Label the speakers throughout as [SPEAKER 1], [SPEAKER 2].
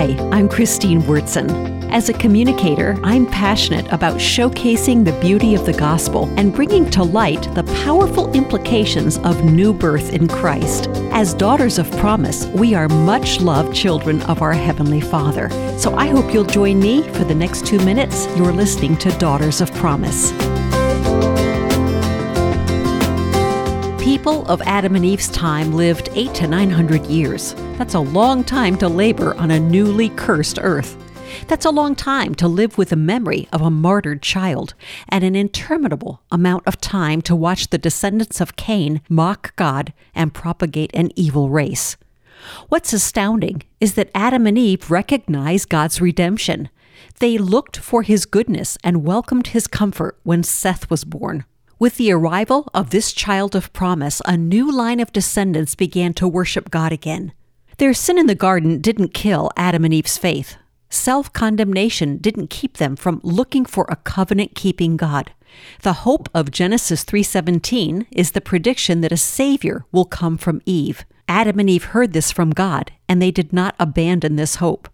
[SPEAKER 1] Hi, I'm Christine Wyrtzen. As a communicator, I'm passionate about showcasing the beauty of the gospel and bringing to light the powerful implications of new birth in Christ. As daughters of promise, we are much loved children of our Heavenly Father. So I hope you'll join me for the next two minutes. You're listening to Daughters of Promise. People of Adam and Eve's time lived eight to nine hundred years. That's a long time to labor on a newly cursed earth. That's a long time to live with the memory of a martyred child, and an interminable amount of time to watch the descendants of Cain mock God and propagate an evil race. What's astounding is that Adam and Eve recognized God's redemption. They looked for his goodness and welcomed his comfort when Seth was born. With the arrival of this child of promise, a new line of descendants began to worship God again. Their sin in the garden didn't kill Adam and Eve's faith. Self condemnation didn't keep them from looking for a covenant keeping God. The hope of Genesis 3:17 is the prediction that a savior will come from Eve. Adam and Eve heard this from God, and they did not abandon this hope.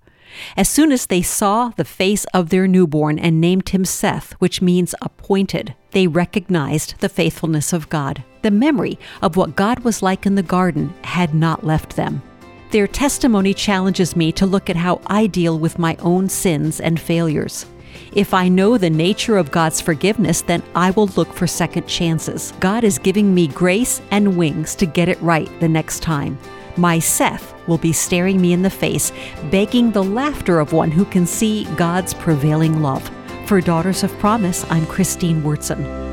[SPEAKER 1] As soon as they saw the face of their newborn and named him Seth, which means appointed, they recognized the faithfulness of God. The memory of what God was like in the garden had not left them. Their testimony challenges me to look at how I deal with my own sins and failures. If I know the nature of God's forgiveness, then I will look for second chances. God is giving me grace and wings to get it right the next time. My Seth will be staring me in the face, begging the laughter of one who can see God's prevailing love. For Daughters of Promise, I'm Christine Wyrtzen.